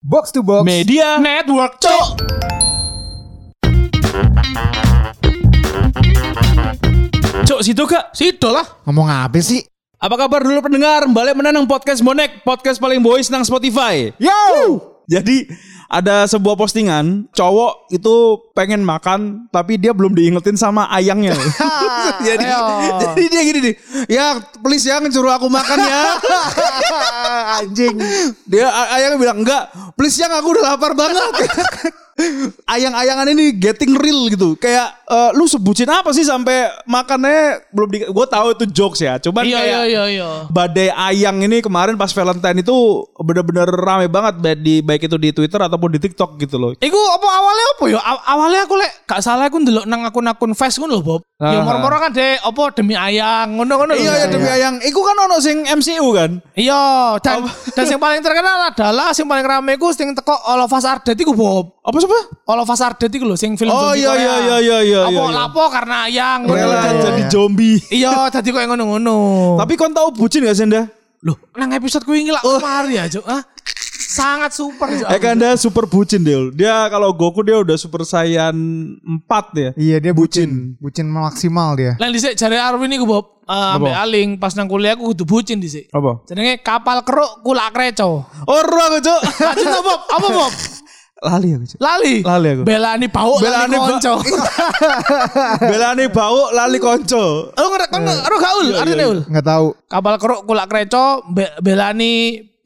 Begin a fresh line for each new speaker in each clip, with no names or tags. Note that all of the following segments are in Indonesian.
Box to Box
Media
Network, cok.
Cok situ kak
Sido lah.
Ngomong apa sih?
Apa kabar dulu pendengar Balik menanang podcast Bonek Podcast paling boys nang Spotify
Yo!
Jadi ada sebuah postingan Cowok itu pengen makan Tapi dia belum diingetin sama ayangnya. Jadi, jadi dia gini nih Ya please ya suruh aku makan ya.
Anjing.
Dia ayangnya bilang enggak Please yang aku udah lapar banget. Ayang-ayangan ini getting real gitu. Kayak eh, lu sebutin apa sih sampai makannya belum di Gue tahu itu jokes ya Cuman
Iya,
kayak
iya, iya, iya.
badai ayang ini kemarin pas Valentine itu bener-bener rame banget baik di baik itu di Twitter ataupun di TikTok gitu loh.
Iku apa awalnya apa ya? Aw- awalnya aku lek gak salah aku ndelok nang akun-akun face ngono lho, Bob. Ya moro-moro kan deh apa demi ayang ngono-ngono.
Iya ya demi ayang. Iku kan ono sing MCU kan.
Iya, dan dan yang paling terkenal adalah yang paling rame ku sing teko All of Us Are Dead iku, Bob.
Apa siapa?
All of Us Are Dead iku lho sing film
Oh,
zombie
iya, iya, iya, iya, iya,
Apa
iya.
lapo karena ayang ngono lho.
jadi zombie.
Iya, tadi kok ngono-ngono.
Tapi kon tahu bucin gak Senda?
Loh, nang episode ku ini lah kemari ya, Cuk. Ah, sangat super.
Eh kan dia super bucin dia. Dia kalau Goku dia udah super saiyan 4 ya.
Iya dia bucin. Bucin maksimal dia.
Lan dhisik jare Arwin iku, Bob. Uh, ambek Aling pas nang kuliah aku kudu bucin dhisik.
Apa?
Jenenge kapal keruk kulak kreco.
Ora aku, Cuk.
Lanjut to, Bob. Apa, Bob?
Lali aku, Cuk.
Lali.
Lali aku.
Belani bau,
Belani
belani konco.
Belane bau lali konco.
Lu ngerti kan ero gak ul, artine ul.
Nggak tahu.
Kapal keruk kulak kreco be- belani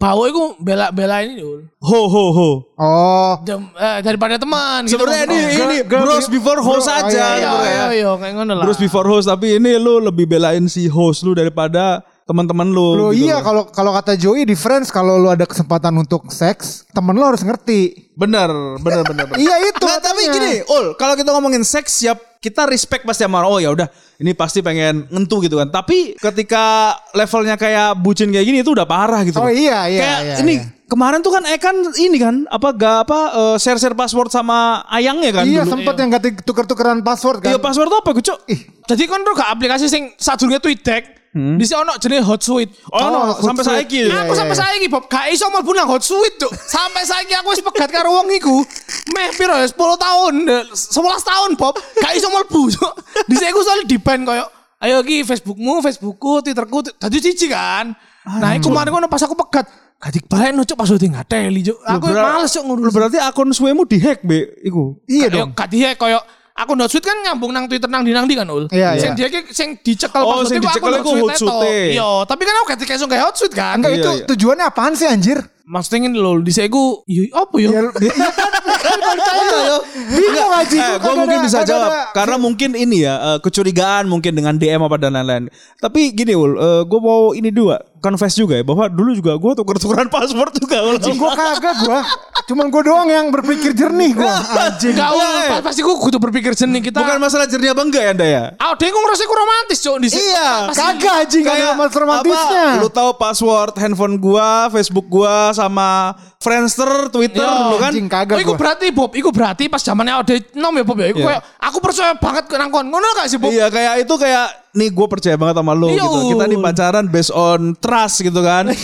bau iku bela bela ini ul.
Ho ho ho.
Oh.
Jam, eh, daripada teman gitu.
Sebenarnya ini
maksudnya.
ini
Girl-
bros before host
bro, oh,
aja
iya,
Iya,
sebenarnya.
iya, iya, kayak ngono lah.
Bros before host tapi ini lu lebih belain si host lu daripada teman-teman lu.
Lo
gitu
iya kalau kalau kata Joey di Friends kalau lu ada kesempatan untuk seks, temen lu harus ngerti.
bener bener bener. bener.
Iya itu.
Nggak, tapi gini, Ul, kalau kita ngomongin seks siap kita respect pasti sama oh ya udah ini pasti pengen ngentu gitu kan. Tapi ketika levelnya kayak bucin kayak gini itu udah parah gitu.
Oh iya iya
kayak
iya.
ini
iya.
kemarin tuh kan Ekan ini kan apa gak apa eh, share-share password sama ayangnya kan
Iya
dulu.
sempet yang ganti tuker-tukeran password kan.
Iya password tuh apa gue cok?
Ih,
Jadi kan ro gak aplikasi sing sadurunge TweetDeck.
Hmm.
Di sini ono jenenge Hotsuite.
Oh, no,
Oh,
sampai saiki.
Iya,
aku
iya,
sampai
iya.
saiki Bob gak iso mlebu nang Hotsuite, Cuk. Sampai saiki aku wis pegat karo wong iku. Meh piro ya 10 tahun, eh, 11 tahun, Bob. Gak iso mlebu, Cuk. Dhisik aku soalnya di ban koyo Ayo ki Facebookmu, Facebookku, Twitterku, tadi cici kan. Nah, iku kemarin kono pas aku pegat, gak dibalen Cuk pas udah ngateli, Cuk. Aku males Cuk ngurus.
berarti akun suwemu dihack be iku.
Iya dong.
Gak dihack koyo akun Hotsuite kan nyambung nang Twitter nang di nang di kan ul.
Iya,
Sing
iya.
dia sing dicekel
Oh,
iku
dicekel iku
Hotsuite. Iya, tapi kan aku gak langsung kayak Hotsuite kan.
Enggak
Iya,
itu
iya.
tujuannya apaan sih anjir?
Maksudnya ini lho, di saya ku, iya apa ya?
Ya, lu- iya kan? Bingung aja.
Eh, gue mungkin bisa jawab karena mungkin ini ya eh, kecurigaan mungkin dengan DM apa dan lain-lain. Tapi gini ul, gue mau ini dua confess juga ya bahwa dulu juga gue tuker-tukeran password juga.
Anjing gua kagak gua. Cuman gua doang yang berpikir jernih gua. Anjing.
Enggak, pa- pasti ku kudu berpikir seni kita.
Bukan masalah jernih apa enggak ya anda ya?
Ah, dia ku ngerasa ku romantis, Cok, di sini.
Iya,
Kagak anjing gak ada romantisnya.
Apa, lu tahu password handphone gua, Facebook gua sama Friendster, Twitter
Iya,
dulu kan?
Anjing kagak
Oh, iku
gua.
berarti Bob, iku berarti pas zamannya ada nom ya Bob ya. Iku
Iya.
kayak aku percaya banget ke nangkon. Ngono gak sih Bob?
Iya kayak itu kayak nih gue percaya banget sama lu
Iya,
gitu. Kita nih pacaran based on trust gitu kan.
Lu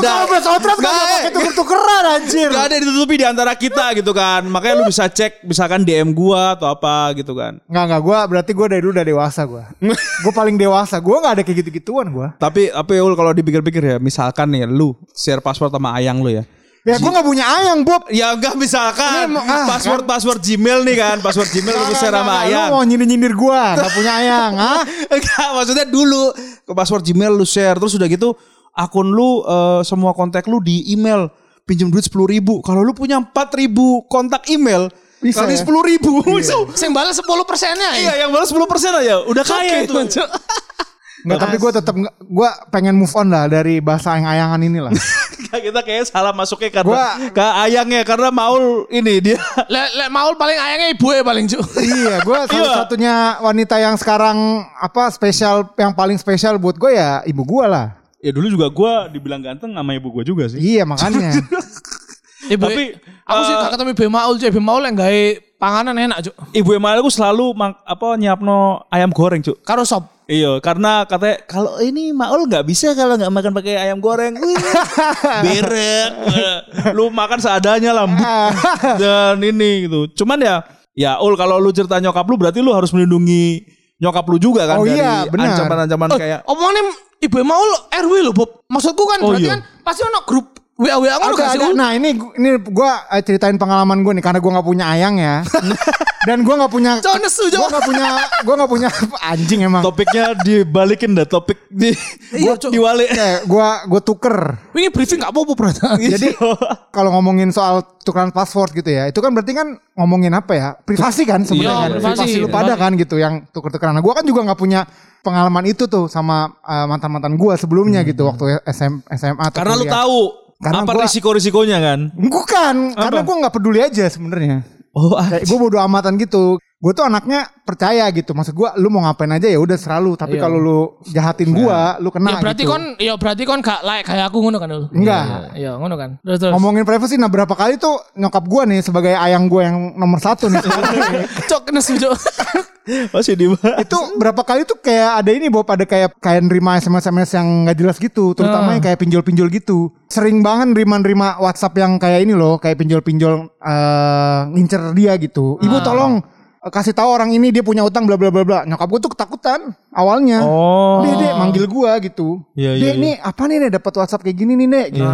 ada.
kalau bahasa outras gak
ada-
pakai tuker-tukeran anjir.
nggak ada ditutupi di antara kita gitu kan. Makanya lu bisa cek misalkan DM gua atau apa gitu kan.
Enggak enggak gua berarti gua dari dulu udah dewasa gua. gua paling dewasa. Gua enggak ada kayak gitu-gituan gua.
Tapi apa ya kalau dipikir-pikir ya, misalkan nih lu share password sama ayang lu ya.
Ya gua enggak punya ayang, Bob.
Ya enggak misalkan
Ini ah,
password password Gmail nih kan, password Gmail lu share sama
Lu
ayang.
mau nyindir-nyindir gua, enggak punya ayang, ha?
Enggak, maksudnya dulu ke password Gmail lu share terus udah gitu akun lu eh, semua kontak lu di email pinjam duit sepuluh ribu. Kalau lu punya empat ribu kontak email
Bisa
kali
ya?
sepuluh ribu,
Sing balas 10 persennya
iya
ya.
yang balas sepuluh persen aja, udah kaya itu.
Cok.
Enggak, tapi gua tetap gua pengen move on lah dari bahasa ayang-ayangan ini lah.
kita kayak salah masuknya karena
Gua-
ke ayangnya karena Maul ini dia
Lek lek Maul paling ayangnya ibu ya paling Cuk.
iya, gua salah
Iya.
satunya wanita yang sekarang apa spesial yang paling spesial buat gua ya ibu gua lah.
Ya dulu juga gua dibilang ganteng sama ibu gua juga sih.
Iya, makanya.
Ibu,
Tapi,
aku sih
eh,
gak ketemu Ibu Maul, Cuk. Ibu Maul yang gawe panganan enak, Cuk.
Ibu Email aku selalu mak- apa nyiapno ayam goreng, Cuk.
Karo sop.
Iya, karena katanya kalau ini Maul nggak bisa kalau nggak makan pakai ayam goreng. Berek. lu makan seadanya lah, dan ini gitu. Cuman ya, ya Ul kalau lu cerita nyokap lu berarti lu harus melindungi nyokap lu juga kan
Oh
dari
iya, benar.
ancaman-ancaman kayak
Omongannya ibu mau lo RW lo Bob. Maksudku kan
Oh,
berarti
iya.
kan pasti ono grup WA WA ngono
Ada,
gak sih?
ada.
Ul?
Nah ini ini gue ceritain pengalaman gue nih karena gue nggak punya ayang ya. Dan gue nggak punya. Gue nggak punya. Gue nggak punya anjing emang.
topiknya dibalikin dah topik di
Iya, Cuk.
diwali.
Gue gue tuker.
Ini briefing gak apa-apa berarti.
Jadi kalau ngomongin soal tukeran password gitu ya, itu kan berarti kan ngomongin apa ya? Privasi kan sebenarnya
Iya,
kan.
privasi,
Privasi lu pada kan gitu yang tuker-tukeran. Nah, gue kan juga nggak punya pengalaman itu tuh sama eh, mantan-mantan gue sebelumnya gitu waktu SM, SMA.
Karena lu tahu
Karena
apa
gua-
risiko-risikonya kan.
Bukan, karena
Apa?
gue nggak peduli aja sebenarnya.
Oh,
gue bodo amatan gitu. Gue tuh anaknya percaya gitu. Maksud gue, lu mau ngapain aja ya udah selalu. Tapi kalau lu jahatin gue, lu kena
Ya berarti
gitu.
kon ya berarti kon gak like kayak aku ngono kan Ul.
Enggak.
Iya, ngono kan. Terus terus.
Ngomongin privacy, nah berapa kali tuh nyokap gue nih sebagai ayang gue yang nomor satu nih.
Cok nesu Cok.
masih di
itu berapa kali tuh kayak ada ini Bob ada kayak kayak nerima SMS SMS yang nggak jelas gitu terutama yang kayak pinjol-pinjol gitu sering banget nerima-nerima WhatsApp yang kayak ini loh kayak pinjol-pinjol eh ngincer dia gitu ibu tolong eh, kasih tahu orang ini dia punya utang bla bla bla bla nyokap gue tuh ketakutan awalnya
Oh.
Dek, dek, manggil gua gitu.
Iya,
Dek,
iya, iya.
nih apa nih nih dapat WhatsApp kayak gini nih, Dek. Gitu.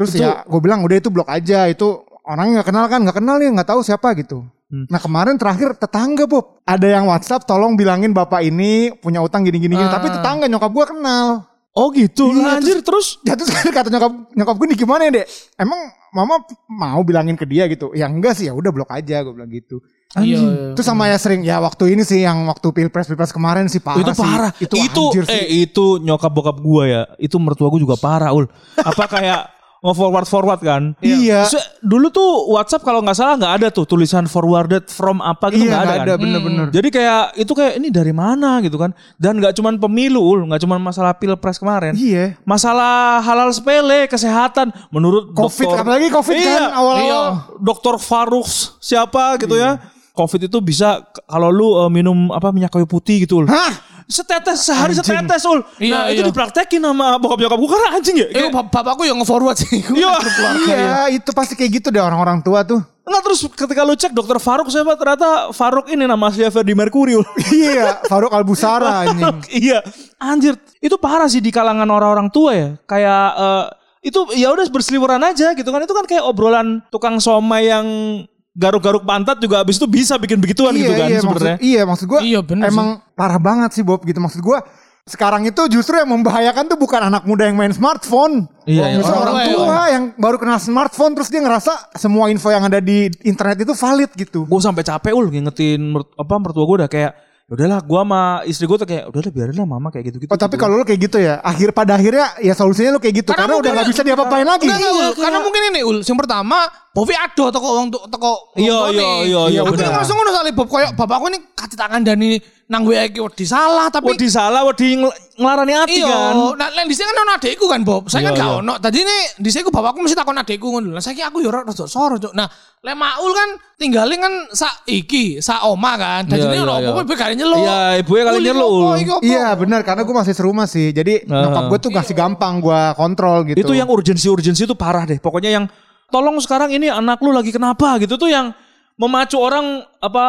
Terus ya gue bilang udah itu blok aja itu orangnya nggak kenal kan nggak kenal nih nggak tahu siapa gitu.
Hmm.
Nah kemarin terakhir tetangga Bob ada yang WhatsApp tolong bilangin bapak ini punya utang gini gini, gini. tapi tetangga nyokap gua kenal.
Oh gitu
Iya,
anjir terus
Ya terus kata nyokap nyokap gue nih gimana ya dek? Emang mama mau bilangin ke dia gitu? Ya enggak sih ya udah blok aja gue bilang gitu.
Iya.
Terus sama ya sering ya waktu ini sih yang waktu pilpres pilpres kemarin sih parah
itu
sih.
parah.
Itu,
Itu,
anjir sih.
eh itu nyokap bokap gua ya. Itu mertua gua juga parah, Ul. Apa kayak nge-forward forward kan?
Iya.
Se- dulu tuh WhatsApp kalau nggak salah nggak ada tuh tulisan forwarded from apa gitu
Iya
nggak ada,
nggak
kan?
ada bener-bener.
Jadi kayak itu kayak ini dari mana gitu kan? Dan nggak cuman pemilu, Ul, nggak cuman masalah pilpres kemarin.
Iya.
Masalah halal sepele, kesehatan menurut
Covid,
dokter-
apalagi Covid kan
Iya,
awal-awal.
Iya, dokter Faruk siapa gitu ya. Covid itu bisa kalau lu eh, minum apa minyak kayu putih gitu, Ul.
Hah?
Setetes sehari
Anjing.
setetes ul.
Iya,
nah itu
iya.
dipraktekin sama bokap nyokap gue karena anjing ya.
Itu
Kayak,
bap- bapakku yang nge-forward sih.
Iya.
Iya, itu pasti kayak gitu deh orang-orang tua tuh.
Enggak terus ketika lu cek dokter Faruk siapa ternyata Faruk ini nama aslinya Ferdi Mercury.
Iya, Faruk Albusara anjing.
iya. Anjir, itu parah sih di kalangan orang-orang tua ya. Kayak eh, itu ya udah berseliweran aja gitu kan. Itu kan kayak obrolan tukang somai yang garuk-garuk pantat juga abis itu bisa bikin begituan gitu kan
iya,
sebenarnya.
Maksud, iya, maksud gue
Iya, bener
emang parah banget sih Bob gitu. Maksud gue sekarang itu justru yang membahayakan tuh bukan anak muda yang main smartphone.
Iya, iya.
Orang
orang
tua,
tua yang baru kenal smartphone terus dia ngerasa semua info yang ada di internet itu valid gitu.
gue sampai capek ul ngingetin mert- apa mertua gue udah kayak "Ya udahlah gue sama istri gue tuh kayak udahlah biarin lah mama kayak gitu gitu
Oh tapi kalau lu kayak gitu ya, akhir pada akhirnya ya solusinya lu kayak gitu karena, udah
mungkin-
nggak bisa diapa-apain lagi.
Enggak, enggak, Ul. Karena mungkin ini Ul, yang pertama Bovi ado toko wong toko
Iya,
tuane.
iya, iya, iya,
Aku
bener.
yang langsung ngono soalnya Bob koyo bapakku ini kasih tangan Dani nang WA iki wedi salah tapi
Wedi salah, wedi ngel- ngelarani hati
Iya,
kan.
nah lain di kan ono adekku kan Bob. Saya kan
Iya,
gak
iya.
ono. Tadi nih di ku bapakku mesti takon adekku ngono. Lah saiki aku yo rada soro, Cuk. Nah, lek Maul kan tinggalin kan sa iki, sa oma kan. Dadi
Iya,
ini ono
iya,
apa
iya.
ibu kali nyeluk.
Iya, ibunya kali nyeluk,
apa?
Iya benar karena gue masih serumah sih. Jadi nyokap gue tuh kasih gampang gue kontrol gitu.
Itu yang urgensi-urgensi itu parah deh. Pokoknya yang tolong sekarang ini anak lu lagi kenapa gitu tuh yang memacu orang apa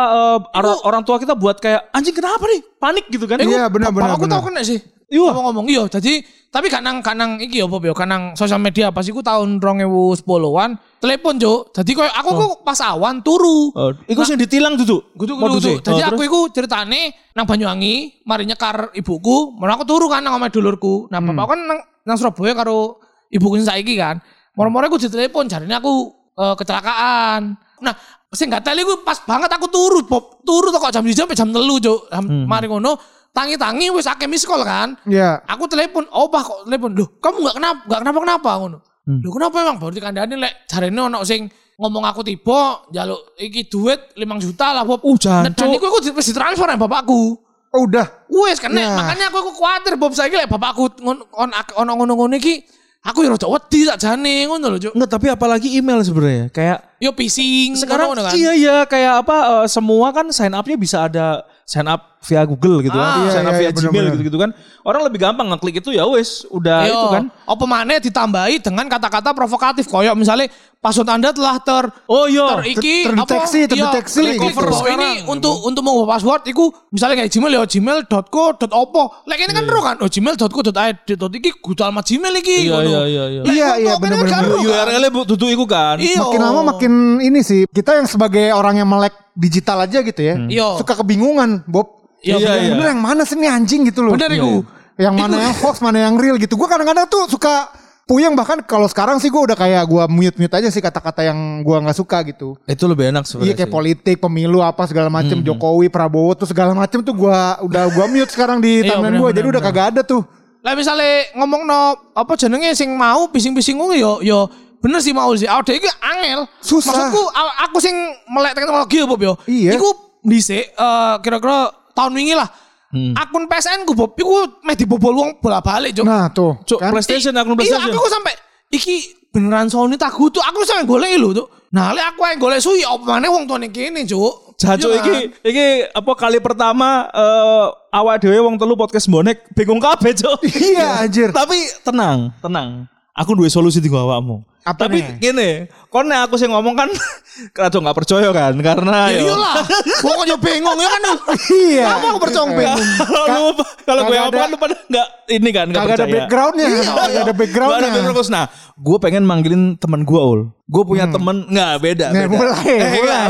ara- orang tua kita buat kayak anjing kenapa nih? Panik gitu kan.
Iya, benar, benar,
Aku
benar.
tahu kena sih.
Iya.
Ngomong-ngomong iya. Jadi tapi kanang kanang iki ya Bob ya kanang sosial media pas iku tahun 2010-an telepon Cuk. Jadi koyo aku kok pas awan turu.
Oh, iku sing ditilang tuh.
Kudu kudu. Jadi aku iku ceritane nang Banyuwangi, mari nyekar ibuku, mau aku turu kan nang omahe dulurku. Nah,
Hmm.
bapak kan nang, nang Surabaya karo ibuku saiki kan. Moro-moro aku ditelepon jarine aku eh, kecelakaan. Nah, sing gak teli ku pas banget aku turu, Bob. Turu kok jam 1 sampai jam 3, Cuk. Jam-
Hmm.
Mari ngono, tangi-tangi wis akeh miss call kan.
Iya.
Aku telepon, oh bah kok telepon. Loh, kamu gak kenapa, gak kenapa kenapa ngono.
Hmm.
Loh kenapa emang baru dikandani lek jarene ono sing ngomong aku tiba njaluk iki duit 5 juta lah Bob.
Uh, jancuk.
Dan iku aku wis ditransfer ya bapakku.
Oh udah.
Wes kan
Ya.
makanya aku, aku khawatir Bob saiki lek bapakku on on ngono-ngono iki Aku ya rada wedi sakjane ngono lho, Cuk.
Enggak, tapi apalagi email sebenarnya. Kayak
Yo phishing
sekarang
kan.
iya iya kayak apa eh, semua kan sign up-nya bisa ada sign up via Google gitu
Ah,
kan, sign up
iya, iya,
via Gmail
bener-bener.
gitu-gitu kan. Orang lebih gampang ngeklik itu ya wes, udah
Yo,
itu kan.
Apa maneh ditambahi dengan kata-kata provokatif koyok misalnya password Anda telah ter
Oh iya,
ter iki
ter- terdeteksi,
apa,
terdeteksi
iya, klik
gitu.
bahwa ini untuk untuk mengubah password iku misalnya kayak Gmail ya gmail.co.opo. Lek ini kan ro kan oh gmail.co.id dot iki kudu alamat Gmail iki
Iya, iya, iya, iya.
Iya, iya,
kan kan kan.
URL-nya tutup itu kan.
Iya.
Makin lama makin ini sih. Kita yang sebagai orang yang melek digital aja gitu ya.
Iya.
Suka kebingungan, Bob.
Iya,
yang
iya.
bener yang mana sih ini anjing gitu loh.
Bener iku.
Yang mana yang hoax, mana yang real gitu. Gue kadang-kadang tuh suka puyeng bahkan kalau sekarang sih gue udah kayak gue mute-mute aja sih kata-kata yang gue nggak suka gitu.
Itu lebih enak
Iya
sebenarnya.
kayak
sih.
politik, pemilu apa segala macem, Jokowi, Prabowo tuh segala macem tuh gua udah gua mute sekarang di
Iya,
timeline gue,
bener,
jadi udah kagak ada tuh.
Lah misalnya ngomong no apa jenenge sing mau bising-bising ngono yo yo bener sih mau sih. Awake iki angel.
Susah.
Maksudku aku sing melek teknologi ya Bob yo.
Iya.
Iku dhisik eh, kira-kira tahun wingi lah.
Hmm.
Akun PSN ku Bob iku meh dibobol wong bola-balik, Cuk.
Nah tuh,
Cuk,
kan?
PlayStation akun
Iya,
PlayStation.
aku sampai iki beneran Sony tak tuh aku sampe golek lho, Cuk. Nah, lek aku yang golek suwi apa maneh wong tuane kene, Cuk.
Jaco
Iya
iki iki apa kali pertama eh awak dhewe wong telu podcast bonek bingung kabeh, Cuk.
Iya anjir.
Tapi tenang, tenang. Aku duwe solusi di awakmu.
Apa
Tapi
nih?
gini, kon nek aku sih ngomong kan kado nggak percaya kan karena
Ya iyalah. Wong kok yo bengong ya kan.
Iya.
Kamu aku percaya bingung.
kalau kalau gue apa kan
ada-
lu pada nggak ini kan nggak
Kagak ada
percaya.
backgroundnya, kagak ada
Nggak ada
backgroundnya.
background. Nah, gue pengen manggilin teman gue ul. Gue punya temen nggak beda.
Nah,
beda.
mulai,
Eh,
mulai.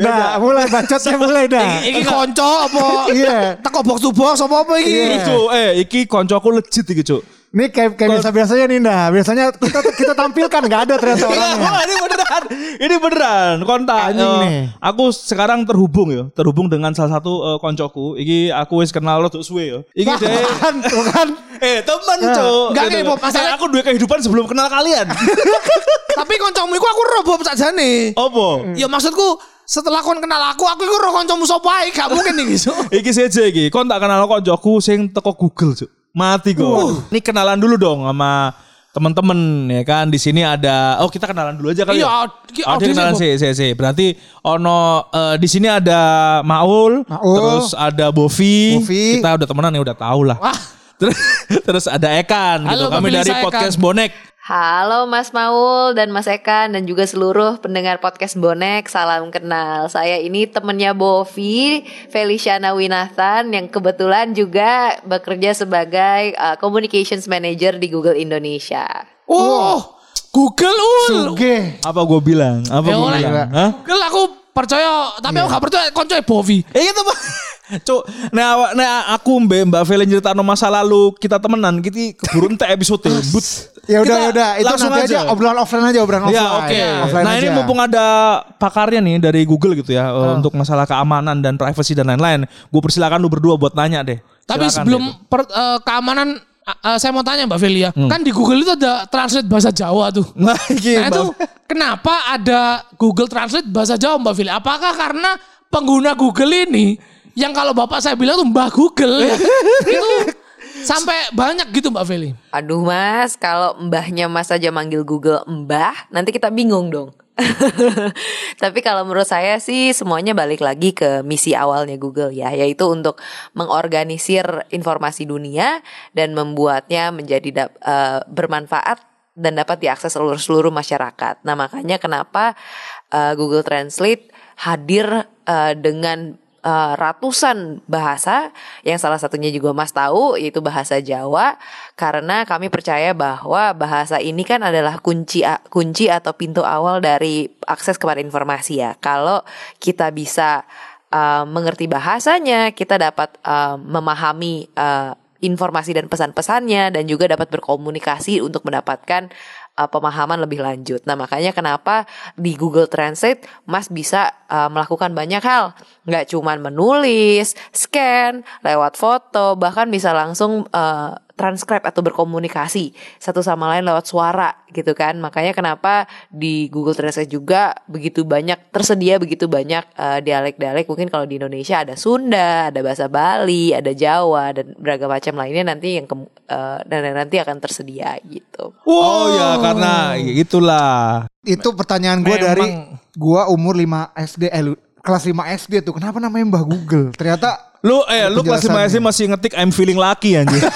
nggak.
Nah, mulai bacotnya mulai dah.
Iki konco apa?
Iya.
Teko box to box apa apa iki?
Iya.
Cuk, eh iki koncoku legit iki, Cuk.
Ini kayak kayak biasa biasanya nih dah. Biasanya kita kita tampilkan nggak ada ternyata orangnya.
wah, ini beneran. Ini beneran. Kontak.
Anjing
Eh,
nih.
Aku sekarang terhubung ya, terhubung dengan salah satu eh, koncoku. Iki aku wis kenal lo tuh suwe ya. Iki deh.
Kan, tuh kan.
Eh temen
Nah,
cuk
enggak
Gitu.
nih, Bob, masalah-
Eh, Aku dua kehidupan sebelum kenal kalian
Tapi koncomu iku aku roh Bob sakjane.
Apa?
Ya maksudku setelah kon kenal aku, aku iku roh koncomu sapa ae, gak mungkin iki, Cuk.
Iki saja iki Kon tak kenal koncoku sing teko Google cuk Mati kok Ini kenalan dulu dong sama temen-temen ya kan? Di sini ada oh kita kenalan dulu aja kali
Iya,
ya? Oh, kenalan. sih sih sih berarti ono eh, di sini ada Maul,
Maul.
terus ada Bovi,
Bovi.
kita udah temenan ya udah tahu lah.
Wah.
terus, terus ada Ekan gitu.
Halo,
kami
Mbak
dari podcast
Ekan.
Bonek
Halo Mas Maul dan Mas Ekan dan juga seluruh pendengar podcast Bonek, salam kenal. Saya ini temennya Bovi, Feliciana Winathan yang kebetulan juga bekerja sebagai uh, Communications Manager di Google Indonesia.
Oh, Google ul.
Suge.
apa gue bilang apa
Ya
gue bilang Hah?
Google aku percaya, tapi aku gak percaya konco Bovi.
Eh gitu pak. Cuk, nah, nah aku mbak Mbak Velen cerita masa lalu kita temenan, kita keburu entek episode but.
Ya udah ya udah itu
langsung
nanti aja. obrolan offline aja obrolan offline.
Ya oke.
Offline
Nah ini
aja.
mumpung ada pakarnya nih dari Google gitu ya eh, untuk masalah keamanan dan privacy dan lain-lain. Gue persilakan lu berdua buat nanya deh.
Tapi
Silakan
sebelum
deh.
per- eh, keamanan eh, eh, saya mau tanya Mbak Velia,
Hmm.
kan di Google itu ada translate bahasa Jawa tuh.
Nah, iki,
Nah itu kenapa ada Google Translate bahasa Jawa Mbak Velia? Apakah karena pengguna Google ini yang kalau bapak saya bilang tuh Mbah Google itu sampai banyak gitu Mbak Veli.
Aduh Mas, kalau mbahnya Mas aja manggil Google mbah, nanti kita bingung dong. Tapi kalau menurut saya sih semuanya balik lagi ke misi awalnya Google ya, yaitu untuk mengorganisir informasi dunia dan membuatnya menjadi eh, bermanfaat dan dapat diakses oleh seluruh masyarakat. Nah makanya kenapa eh, Google Translate hadir eh, dengan eh, ratusan bahasa yang salah satunya juga Mas tahu yaitu bahasa Jawa karena kami percaya bahwa bahasa ini kan adalah kunci kunci atau pintu awal dari akses kepada informasi ya. Kalau kita bisa uh, mengerti bahasanya, kita dapat uh, memahami uh, informasi dan pesan-pesannya dan juga dapat berkomunikasi untuk mendapatkan uh, pemahaman lebih lanjut. Nah, makanya kenapa di Google Translate Mas bisa uh, melakukan banyak hal. Nggak cuman menulis, scan, lewat foto, bahkan bisa langsung uh, bertranskrip atau berkomunikasi satu sama lain lewat suara gitu kan. Makanya kenapa di Google Translate juga begitu banyak tersedia begitu banyak eh, dialek-dialek. Mungkin kalau di Indonesia ada Sunda, ada bahasa Bali, ada Jawa dan beragam macam lainnya nanti yang ke- eh, dan nanti akan tersedia gitu.
Oh ya karena itulah.
Itu pertanyaan gue dari gua umur 5 SD eh lu- kelas 5 SD tuh. Kenapa namanya Mbah Google? Ternyata
Lu eh lu kelas 5
penjelasannya.
SD masih ngetik I'm feeling lucky anjir.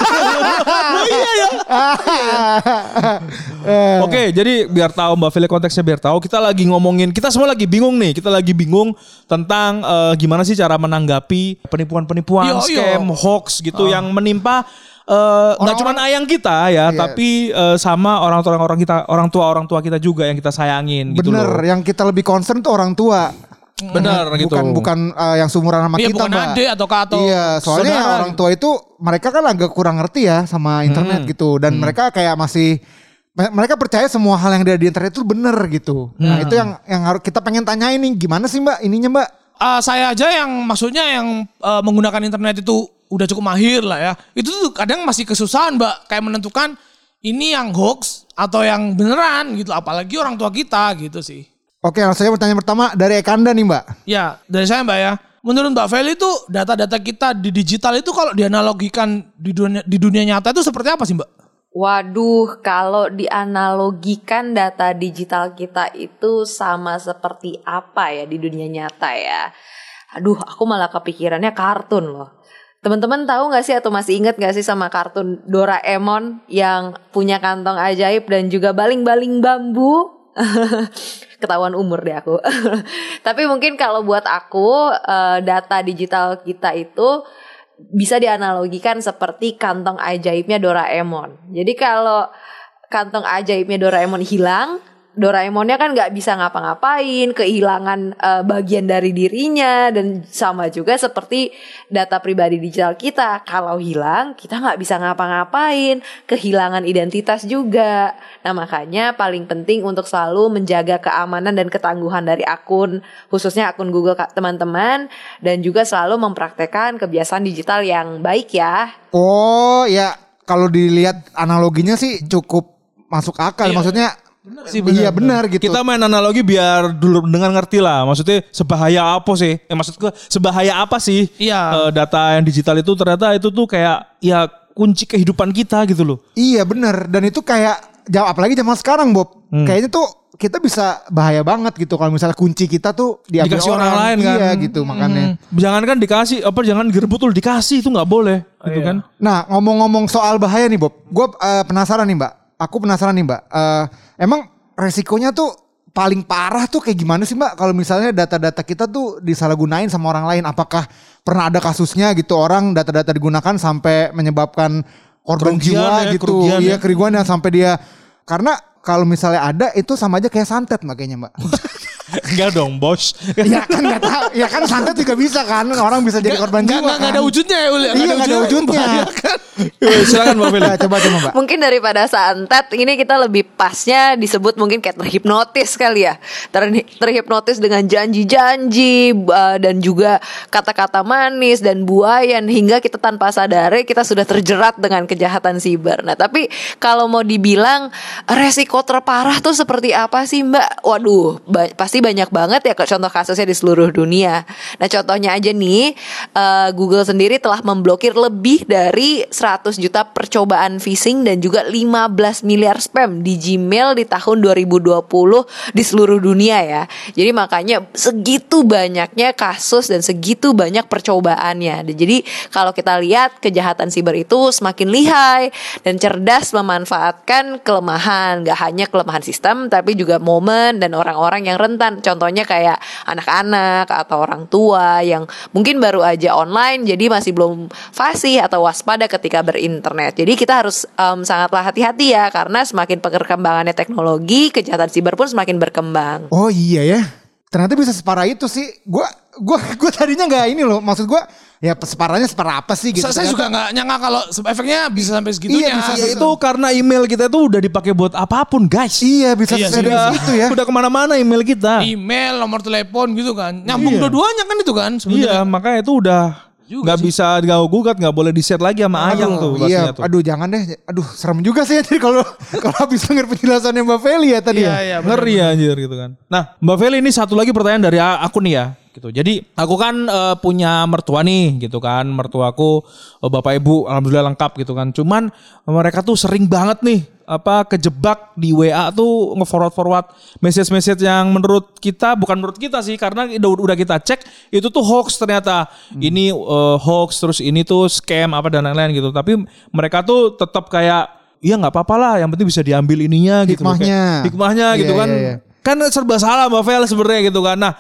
Lu iya ya. Oke, jadi biar tahu Mbak Fili konteksnya biar tahu kita lagi ngomongin kita semua lagi bingung nih. Kita lagi bingung tentang eh, gimana sih cara menanggapi penipuan-penipuan,
Yo, yo.
scam, hoax gitu yang menimpa eh, nggak cuma ayang kita ya,
Iya.
tapi eh, sama orang-orang orang kita, orang tua orang tua kita juga yang kita sayangin gitu
bener,
loh.
yang kita lebih concern tuh orang tua.
Bener gitu.
Bukan bukan eh, yang seumuran sama
Iya,
kita,
bukan
Mbak.
adik atau kak atau
Iya, soalnya
saudara
orang tua itu mereka kan agak kurang ngerti ya sama internet gitu dan mereka kayak masih me- mereka percaya semua hal yang ada di internet itu bener gitu. Nah, itu yang yang harus kita pengen tanyain nih gimana sih Mbak ininya Mbak?
Ah, saya aja yang maksudnya yang eh, menggunakan internet itu udah cukup mahir lah ya. Itu tuh kadang masih kesusahan mbak kayak menentukan ini yang hoax atau yang beneran gitu. Apalagi orang tua kita gitu sih.
Oke, langsung saja pertanyaan pertama dari Ekanda nih Mbak.
Ya dari saya mbak ya. Menurut Mbak Feli itu data-data kita di digital itu kalau dianalogikan di dunia di dunia nyata itu seperti apa sih mbak?
Waduh, kalau dianalogikan data digital kita itu sama seperti apa ya di dunia nyata ya? Aduh, aku malah kepikirannya kartun loh. Teman-teman tahu nggak sih atau masih ingat nggak sih sama kartun Doraemon yang punya kantong ajaib dan juga baling-baling bambu? Ketahuan umur deh aku. Tapi mungkin kalau buat aku eh, data digital kita itu bisa dianalogikan seperti kantong ajaibnya Doraemon. Jadi kalau kantong ajaibnya Doraemon hilang, Doraemonnya kan nggak bisa ngapa-ngapain, kehilangan eh, bagian dari dirinya dan sama juga seperti data pribadi digital kita. Kalau hilang, kita nggak bisa ngapa-ngapain, kehilangan identitas juga. Nah makanya paling penting untuk selalu menjaga keamanan dan ketangguhan dari akun, khususnya akun Google teman-teman, dan juga selalu mempraktekkan kebiasaan digital yang baik ya.
Oh, ya kalau dilihat analoginya sih cukup masuk akal. Maksudnya
sih,
iya benar gitu.
Kita main analogi biar dulu dengan ngerti lah. Maksudnya sebahaya apa sih? Eh maksudku sebahaya apa sih?
Iya.
eh, data yang digital itu ternyata itu tuh kayak ya kunci kehidupan kita gitu loh.
Iya bener dan itu kayak jawab apalagi zaman sekarang Bob
Hmm.
kayaknya tuh kita bisa bahaya banget gitu kalau misalnya kunci kita tuh diambil
Dikasih orang lain kan.
iya gitu makanya
Hmm. Jangan kan dikasih apa jangan direbut tuh dikasih itu nggak boleh gitu kan.
nah ngomong-ngomong soal bahaya nih Bob gue penasaran nih Mbak aku penasaran nih Mbak Eh, emang resikonya tuh paling parah tuh kayak gimana sih Mbak kalau misalnya data-data kita tuh disalahgunain sama orang lain apakah pernah ada kasusnya gitu orang data-data digunakan sampai menyebabkan korban
Kerugian
jiwa
ya,
gitu
kerugian
iya
ya.
kerugian yang sampai dia karena kalau misalnya ada itu sama aja kayak santet makanya mbak.
Enggak dong, bos.
ya kan nggak tahu, ya kan santet juga bisa kan orang bisa jadi korban
Nggak
jiwa
nggak- nggak
kan.
ada wujudnya ya Ul. ya?
Iya nggak ada wujudnya.
Silakan Mbak Feli.
Nah, coba coba mbak.
Mungkin daripada santet ini kita lebih pasnya disebut mungkin kayak terhipnotis kali ya. Ter- terhipnotis dengan janji-janji uh, dan juga kata-kata manis dan buayan hingga kita tanpa sadari kita sudah terjerat dengan kejahatan siber. Nah, tapi kalau mau dibilang resiko terparah tuh seperti apa sih, Mbak? Waduh, ba- pasti banyak banget ya contoh kasusnya di seluruh dunia. Nah, contohnya aja nih uh, Google sendiri telah memblokir lebih dari 100 juta percobaan phishing dan juga 15 miliar spam di Gmail di tahun 2020 di seluruh dunia ya. Jadi makanya segitu banyaknya kasus dan segitu banyak percobaannya. Jadi kalau kita lihat kejahatan siber itu semakin lihai dan cerdas memanfaatkan kelemahan, gak hanya kelemahan sistem tapi juga momen dan orang-orang yang rentan. Contohnya kayak anak-anak atau orang tua yang mungkin baru aja online jadi masih belum fasih atau waspada ketika berinternet. Jadi kita harus em, sangatlah hati-hati ya karena semakin perkembangannya teknologi, kejahatan siber pun semakin berkembang.
Oh iya ya. Ternyata bisa separah itu sih. Gua gua gua tadinya nggak ini loh. Maksud gua ya separahnya separah apa sih gitu.
Saya, saya
Ternyata-
juga nggak nyangka kalau efeknya bisa sampai segitunya.
Iya, bisa
Ya, itu karena email kita tuh udah dipakai buat apa pun, guys.
Iya bisa
Iya sih,
serius
Udah,
itu ya.
udah ke mana-mana email kita.
Email, nomor telepon gitu kan. Nyambung
Iya.
dua-duanya kan itu kan
Iya,
sebenarnya.
makanya itu udah nggak bisa diganggu gugat, nggak boleh di-share lagi sama ayang tuh
iya,
tuh.
aduh jangan deh. Aduh, serem juga sih jadi kalau kalau habis denger penjelasannya Mbak Feli ya tadi
Iya,
ya.
iya.
Ngeri anjir gitu kan. Nah, Mbak Feli ini satu lagi pertanyaan dari aku nih ya. Gitu. Jadi aku kan eh, punya mertua nih gitu kan. Mertuaku eh, Bapak Ibu alhamdulillah lengkap gitu kan. Cuman mereka tuh sering banget nih apa kejebak di WA tuh nge-forward-forward message-message yang menurut kita bukan menurut kita sih karena udah udah kita cek itu tuh hoax ternyata. Ini eh, hoax terus ini tuh scam apa dan lain-lain gitu. Tapi mereka tuh tetap kayak Iya nggak apa-apa lah, yang penting bisa diambil ininya gitu.
Hikmahnya.
Kayak hikmahnya gitu
Iya,
kan
iya, iya.
kan serba salah Mbak Vel sebenarnya gitu kan nah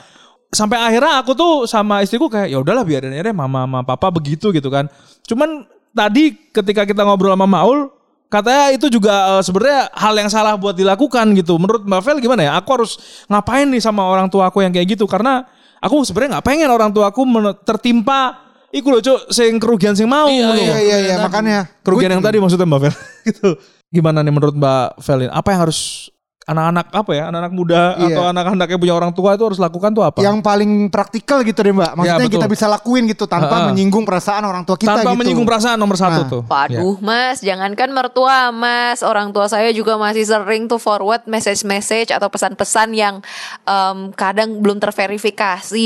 sampai akhirnya aku tuh sama istriku kayak ya udahlah biarin aja deh mama sama papa begitu gitu kan cuman tadi ketika kita ngobrol sama Maul katanya itu juga eh, sebenarnya hal yang salah buat dilakukan gitu menurut Mbak Vel gimana ya aku harus ngapain nih sama orang tua aku yang kayak gitu karena aku sebenarnya nggak pengen orang tua aku tertimpa Iku loh cuk, sing kerugian sing mau.
Iya,
loh.
Iya iya iya makanya
Kerugian yang tadi maksudnya Mbak Vel gitu. Gimana nih menurut Mbak Velin? Apa yang harus anak-anak apa ya? Anak-anak muda
Iya.
atau anak-anak yang punya orang tua itu harus lakukan tuh apa?
yang paling praktikal gitu deh Mbak. Maksudnya
Ya, betul.
kita bisa lakuin gitu tanpa
Ha-ha.
menyinggung perasaan orang tua kita
Tanpa
gitu.
menyinggung perasaan nomor satu
Nah.
tuh.
Waduh mas, jangankan mertua mas, orang tua saya juga masih sering tuh forward message-message atau pesan-pesan yang em, kadang belum terverifikasi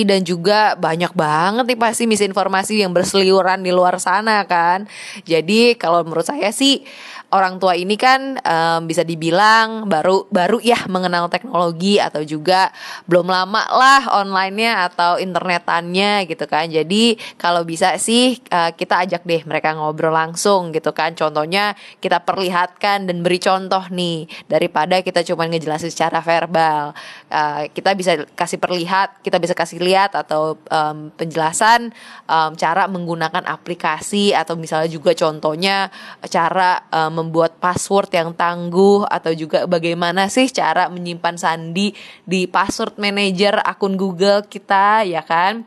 dan juga banyak banget nih pasti misinformasi yang berseliweran di luar sana kan. Jadi kalau menurut saya sih orang tua ini kan em, bisa dibilang baru baru ya mengenal teknologi atau juga belum lama lah online-nya atau internetannya gitu kan. Jadi kalau bisa sih eh, kita ajak deh mereka ngobrol langsung gitu kan. Contohnya kita perlihatkan dan beri contoh nih daripada kita cuma ngejelasin secara verbal. Eh, kita bisa kasih perlihat, kita bisa kasih lihat atau em, penjelasan em, cara menggunakan aplikasi atau misalnya juga contohnya cara em, membuat password yang tangguh atau juga bagaimana sih cara menyimpan sandi di password manager akun Google kita ya kan?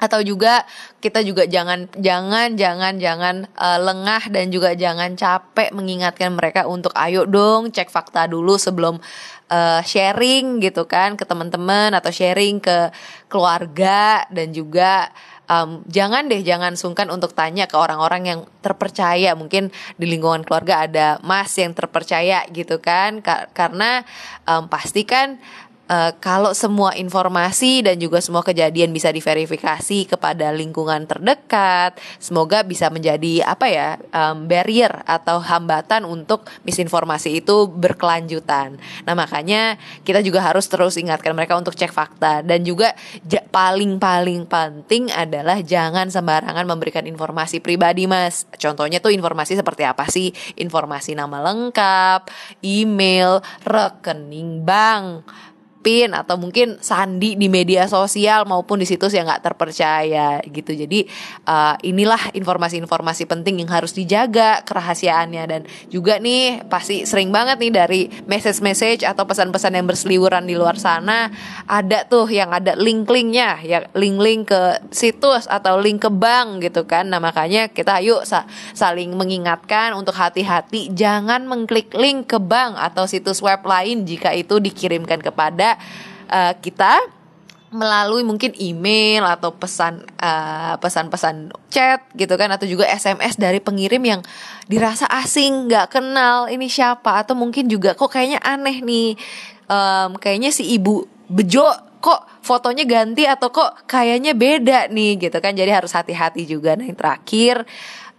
Atau juga kita juga jangan jangan jangan jangan eh, lengah dan juga jangan capek mengingatkan mereka untuk ayo dong cek fakta dulu sebelum eh, sharing gitu kan ke teman-teman atau sharing ke keluarga dan juga em, jangan deh jangan sungkan untuk tanya ke orang-orang yang terpercaya. Mungkin di lingkungan keluarga ada mas yang terpercaya gitu kan. Ka- karena em, pasti Eh, kalau semua informasi dan juga semua kejadian bisa diverifikasi kepada lingkungan terdekat, semoga bisa menjadi apa ya em, barrier atau hambatan untuk misinformasi itu berkelanjutan. Nah makanya kita juga harus terus ingatkan mereka untuk cek fakta dan juga paling paling penting adalah jangan sembarangan memberikan informasi pribadi mas. Contohnya tuh informasi seperti apa sih? Informasi nama lengkap, email, rekening bank pin atau mungkin sandi di media sosial maupun di situs yang nggak terpercaya gitu. Jadi uh, inilah informasi-informasi penting yang harus dijaga kerahasiaannya. Dan juga nih pasti sering banget nih dari message-message atau pesan-pesan yang berseliweran di luar sana ada tuh yang ada link-linknya ya link-link ke situs atau link ke bank gitu kan. Nah makanya kita yuk sa- saling mengingatkan untuk hati-hati. Jangan mengklik link ke bank atau situs web lain jika itu dikirimkan kepada eh, kita melalui mungkin email atau pesan eh, pesan-pesan chat gitu kan atau juga SMS dari pengirim yang dirasa asing nggak kenal ini siapa atau mungkin juga kok kayaknya aneh nih Em, kayaknya si ibu bejo kok fotonya ganti atau kok kayaknya beda nih gitu kan. Jadi harus hati-hati juga. Nah yang terakhir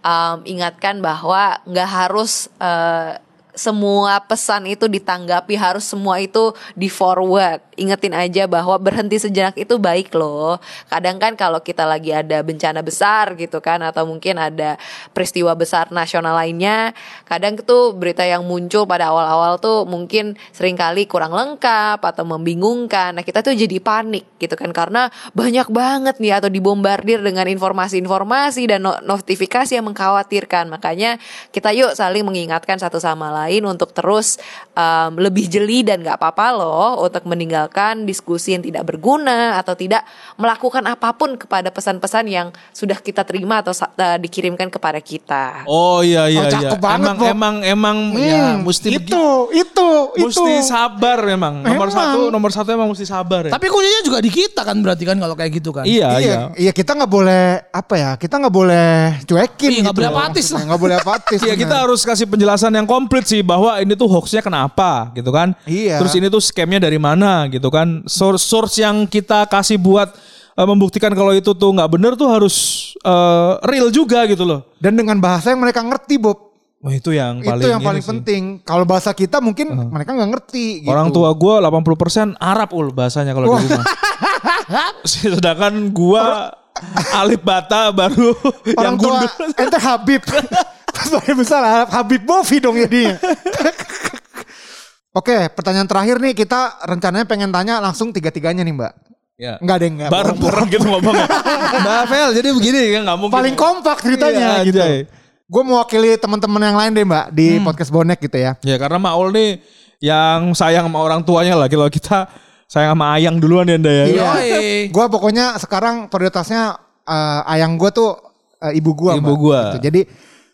em, ingatkan bahwa nggak harus eh, semua pesan itu ditanggapi harus semua itu di forward. Ingetin aja bahwa berhenti sejenak itu baik loh. Kadang kan kalau kita lagi ada bencana besar gitu kan atau mungkin ada peristiwa besar nasional lainnya kadang tuh berita yang muncul pada awal-awal tuh mungkin sering kali kurang lengkap atau membingungkan. Nah kita tuh jadi panik gitu kan karena banyak banget nih atau dibombardir dengan informasi-informasi dan no- notifikasi yang mengkhawatirkan. Makanya kita yuk saling mengingatkan satu sama lain untuk terus um, lebih jeli dan nggak apa-apa loh untuk meninggalkan diskusi yang tidak berguna atau tidak melakukan apa pun kepada pesan-pesan yang sudah kita terima atau uh, dikirimkan kepada kita.
Oh iya iya
Oh,
iya.
cakep banget,
emang emang emang ya
Hmm,
mesti
itu, itu, itu.
Mesti sabar memang. Nomor
Emang.
satu nomor satu emang mesti sabar ya.
Tapi kuncinya juga di kita kan berarti kan kalau kayak gitu kan.
iya iya.
Iya, iya kita nggak boleh apa ya? Kita nggak boleh cuekin.
Iya, nggak
gitu
boleh
loh.
apatis lah.
Nggak boleh apatis.
Iya kita harus kasih penjelasan yang komplit sih bahwa ini tuh hoaxnya kenapa gitu kan.
Iya.
Terus ini tuh scamnya dari mana gitu kan. Source source yang kita kasih buat eh, membuktikan kalau itu tuh nggak bener tuh harus eh, real juga gitu loh.
Dan dengan bahasa yang mereka ngerti, Bob.
Wah itu yang paling
itu yang paling penting. Kalau bahasa kita mungkin mereka nggak ngerti. Gitu.
Orang tua gue 80% Arab ul bahasanya kalau di rumah. Sedangkan gua alif bata baru yang
orang tua
gundul.
ente Habib. Pas paling besar Habib Bovi dong jadinya. Oke, pertanyaan terakhir nih kita rencananya pengen tanya langsung tiga-tiganya nih Mbak.
Ya.
Enggak ada yang enggak.
Bareng-bareng gitu ngomongnya. Mbak Vel jadi begini kan nggak mungkin.
Paling kompak ceritanya
Iya,
gitu. Gue mewakili teman-teman yang lain deh Mbak di podcast bonek gitu ya.
Ya karena Maul nih yang sayang sama orang tuanya lah. Kalau kita sayang sama ayang duluan ya Nda ya.
Iya. Gue pokoknya sekarang prioritasnya eh, ayang gue tuh eh, ibu gue.
Ibu gua.
Gitu. Jadi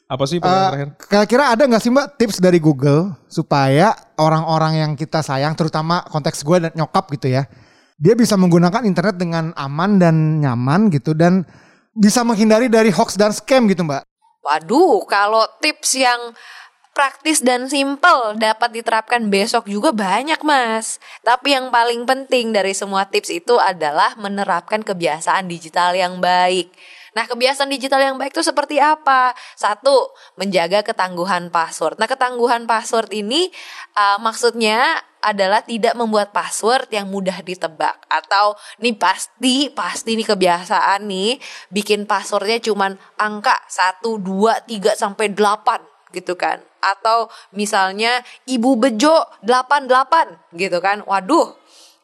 Apa sih pertanyaan terakhir?
kira-kira ada nggak sih Mbak tips dari Google supaya orang-orang yang kita sayang, terutama konteks gue dan nyokap gitu ya, dia bisa menggunakan internet dengan aman dan nyaman gitu dan bisa menghindari dari hoax dan scam gitu Mbak.
Waduh, kalau tips yang praktis dan simple dapat diterapkan besok juga banyak mas. Tapi yang paling penting dari semua tips itu adalah menerapkan kebiasaan digital yang baik. Nah kebiasaan digital yang baik itu seperti apa? Satu, menjaga ketangguhan password. Nah ketangguhan password ini uh, maksudnya adalah tidak membuat password yang mudah ditebak atau nih pasti pasti nih kebiasaan nih bikin passwordnya cuman angka 1 2 3 sampai 8 gitu kan atau misalnya ibu bejo 88 gitu kan waduh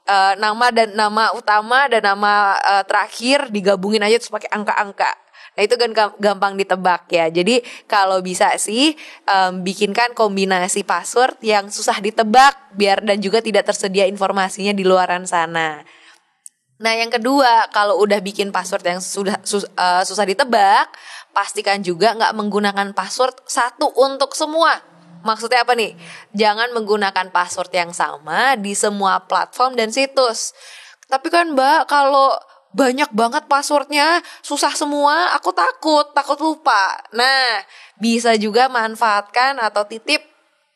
eh, nama dan nama utama dan nama eh, terakhir digabungin aja terus pakai angka-angka Nah itu kan gam- gampang ditebak ya. Jadi kalau bisa sih em, bikinkan kombinasi password yang susah ditebak biar dan juga tidak tersedia informasinya di luaran sana. Nah yang kedua kalau udah bikin password yang sudah sus- eh, susah ditebak, pastikan juga nggak menggunakan password satu untuk semua. Maksudnya apa nih? Jangan menggunakan password yang sama di semua platform dan situs. Tapi kan Mbak kalau banyak banget passwordnya susah semua aku takut takut lupa nah bisa juga manfaatkan atau titip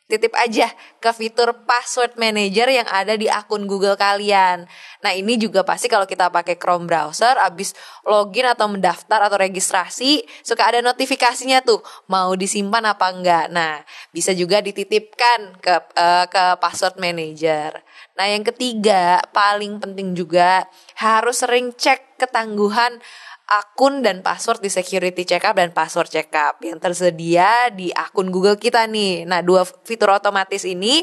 titip aja ke fitur password manager yang ada di akun Google kalian. Nah ini juga pasti kalau kita pakai Chrome browser, abis login atau mendaftar atau registrasi, suka ada notifikasinya tuh mau disimpan apa enggak. Nah bisa juga dititipkan ke eh, ke password manager. Nah yang ketiga paling penting juga harus sering cek ketangguhan akun dan password di security checkup dan password checkup yang tersedia di akun Google kita nih. Nah, dua fitur otomatis ini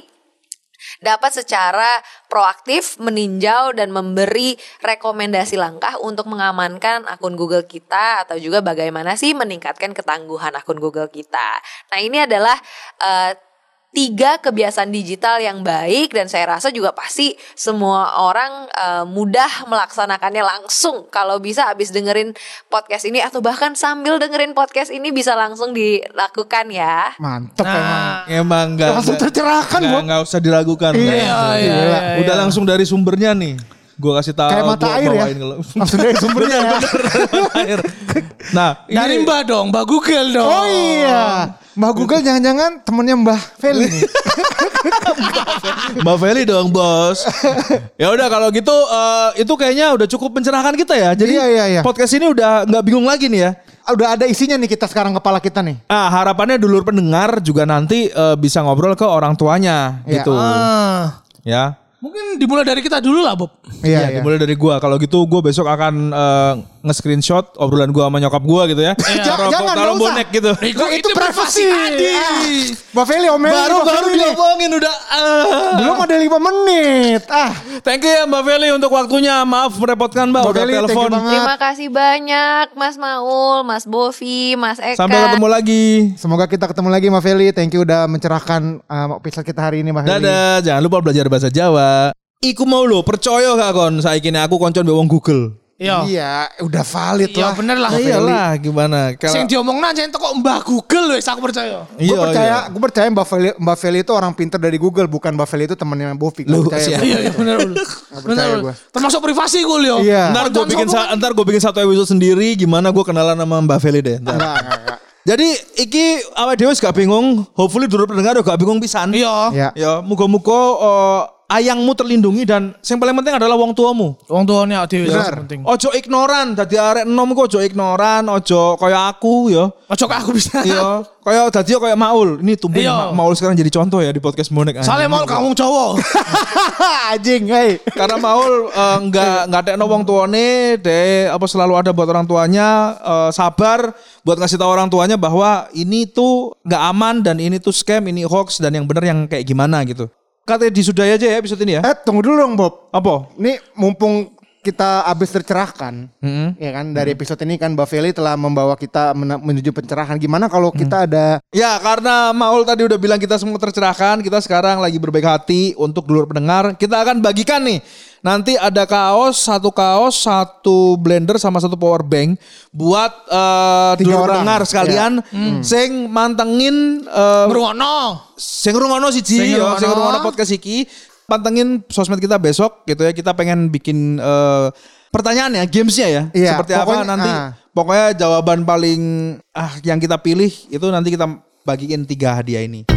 dapat secara proaktif meninjau dan memberi rekomendasi langkah untuk mengamankan akun Google kita atau juga bagaimana sih meningkatkan ketangguhan akun Google kita. Nah, ini adalah eh, tiga kebiasaan digital yang baik dan saya rasa juga pasti semua orang eh, mudah melaksanakannya langsung kalau bisa habis dengerin podcast ini atau bahkan sambil dengerin podcast ini bisa langsung dilakukan ya.
Mantep emang.
Emang enggak
Langsung tercerahkan,
enggak,
Bob.
enggak usah diragukan.
Iya, iya,
iya, iya.
Udah langsung dari sumbernya nih. Gua kasih tahu
Kayak mata
gua
air ya.
kalau-
Langsung dari sumbernya ya.
Mata air. Nah,
Dari Mbak dong, Mbak Google dong.
Oh iya. Mbak Google jangan-jangan temennya Mbah Feli nih.
Mbak Feli dong, Bos. ya udah kalau gitu eh, itu kayaknya udah cukup mencerahkan kita ya. Jadi
Iya, iya, iya.
podcast ini udah nggak bingung lagi nih ya.
Udah ada isinya nih kita sekarang kepala kita nih.
Ah, harapannya dulur pendengar juga nanti eh, bisa ngobrol ke orang tuanya
Iya.
gitu.
Ah,
Ya.
mungkin dimulai dari kita dulu lah, Bob.
Iya,
Ya,
iya.
dimulai dari gua. Kalau gitu gua besok akan eh, nge-screenshot obrolan gua sama nyokap gua gitu ya. Taruh,
Jangan,
taruh bonek gitu.
Itu,
Nah, itu privasi. Ah, Mbak Feli omelin
Baru
Mbak
baru diomongin udah. ah.
Belum ada 5 menit. Ah,
Thank you ya Mbak Feli untuk waktunya. Maaf merepotkan Mbak
Mbak
udah
Feli,
telepon.
Terima kasih banyak Mas Maul, Mas Bovi, Mas Eka.
Sampai ketemu lagi.
semoga kita ketemu lagi Mbak Feli. Thank you udah mencerahkan uh, episode kita hari ini Mbak Feli.
Dadah, jangan lupa belajar bahasa Jawa. Iku mau lo percaya gak kon saiki ini aku koncon mbek wong Google.
Iya.
Iya, udah valid
Iya
lah.
bener lah.
Mbak Feli.
Iyalah gimana kalau
Sing diomong aja itu kok Mbah Google wes aku percaya.
Gue
Iya,
percaya,
iya.
gue percaya Mbak Feli, Mbak Feli itu orang pinter dari Google, bukan Mbak Feli itu temennya Bovi. Gue
Lu,
percaya.
Iya iya bener bener.
gua.
Termasuk privasi gue yo.
Iya.
Ntar gue bikin sa- ntar gue bikin satu episode sendiri gimana gue kenalan sama Mbak Feli deh. ntar.
Enggak, enggak, enggak.
Jadi iki awake dhewe wis gak bingung, hopefully dulu pendengar gak bingung pisan.
Iya.
Ya.
Ya, muga-muga eh, ayangmu terlindungi dan yang paling penting adalah wong tuamu.
Wong tuane dhewe penting.
Ojo ignoran, dadi arek enom kok ojo ignoran, ojo kaya aku ya.
Ojo kayak aku bisa.
Iya, kaya dadi kaya Maul. Ini tumben
Iya.
Ma- Maul sekarang jadi contoh ya di podcast Bonek.
Soalnya mau kamu cowok.
Anjing, hei.
Karena Maul eh, nggak nggak ada wong tuane, deh apa selalu ada buat orang tuanya, eh, sabar buat ngasih tahu orang tuanya bahwa ini tuh nggak aman dan ini tuh scam, ini hoax dan yang bener yang kayak gimana gitu. Katanya disudahi aja ya episode ini ya.
Eh, tunggu dulu dong Bob.
Apa?
Ini mumpung kita habis tercerahkan,
Mm-mm.
ya kan dari episode ini kan Mbak Feli telah membawa kita men- menuju pencerahan. Gimana kalau kita ada
Ya karena Maul tadi udah bilang kita semua tercerahkan, kita sekarang lagi berbaik hati untuk dulur pendengar. Kita akan bagikan nih. Nanti ada kaos, satu kaos, satu blender sama satu power bank buat
Tiga
dulur
orang.
pendengar sekalian sing mantengin eh,
Ngrungokno.
sing ngrungokno siji
Sing
ya, sing ngrungokno. podcast iki. Pantengin sosmed kita besok gitu ya. Kita pengen bikin eh, pertanyaan ya, gamesnya ya.
Iya,
Seperti apa
pokoknya,
nanti.
ah.
Pokoknya jawaban paling ah yang kita pilih itu nanti kita bagiin tiga hadiah ini.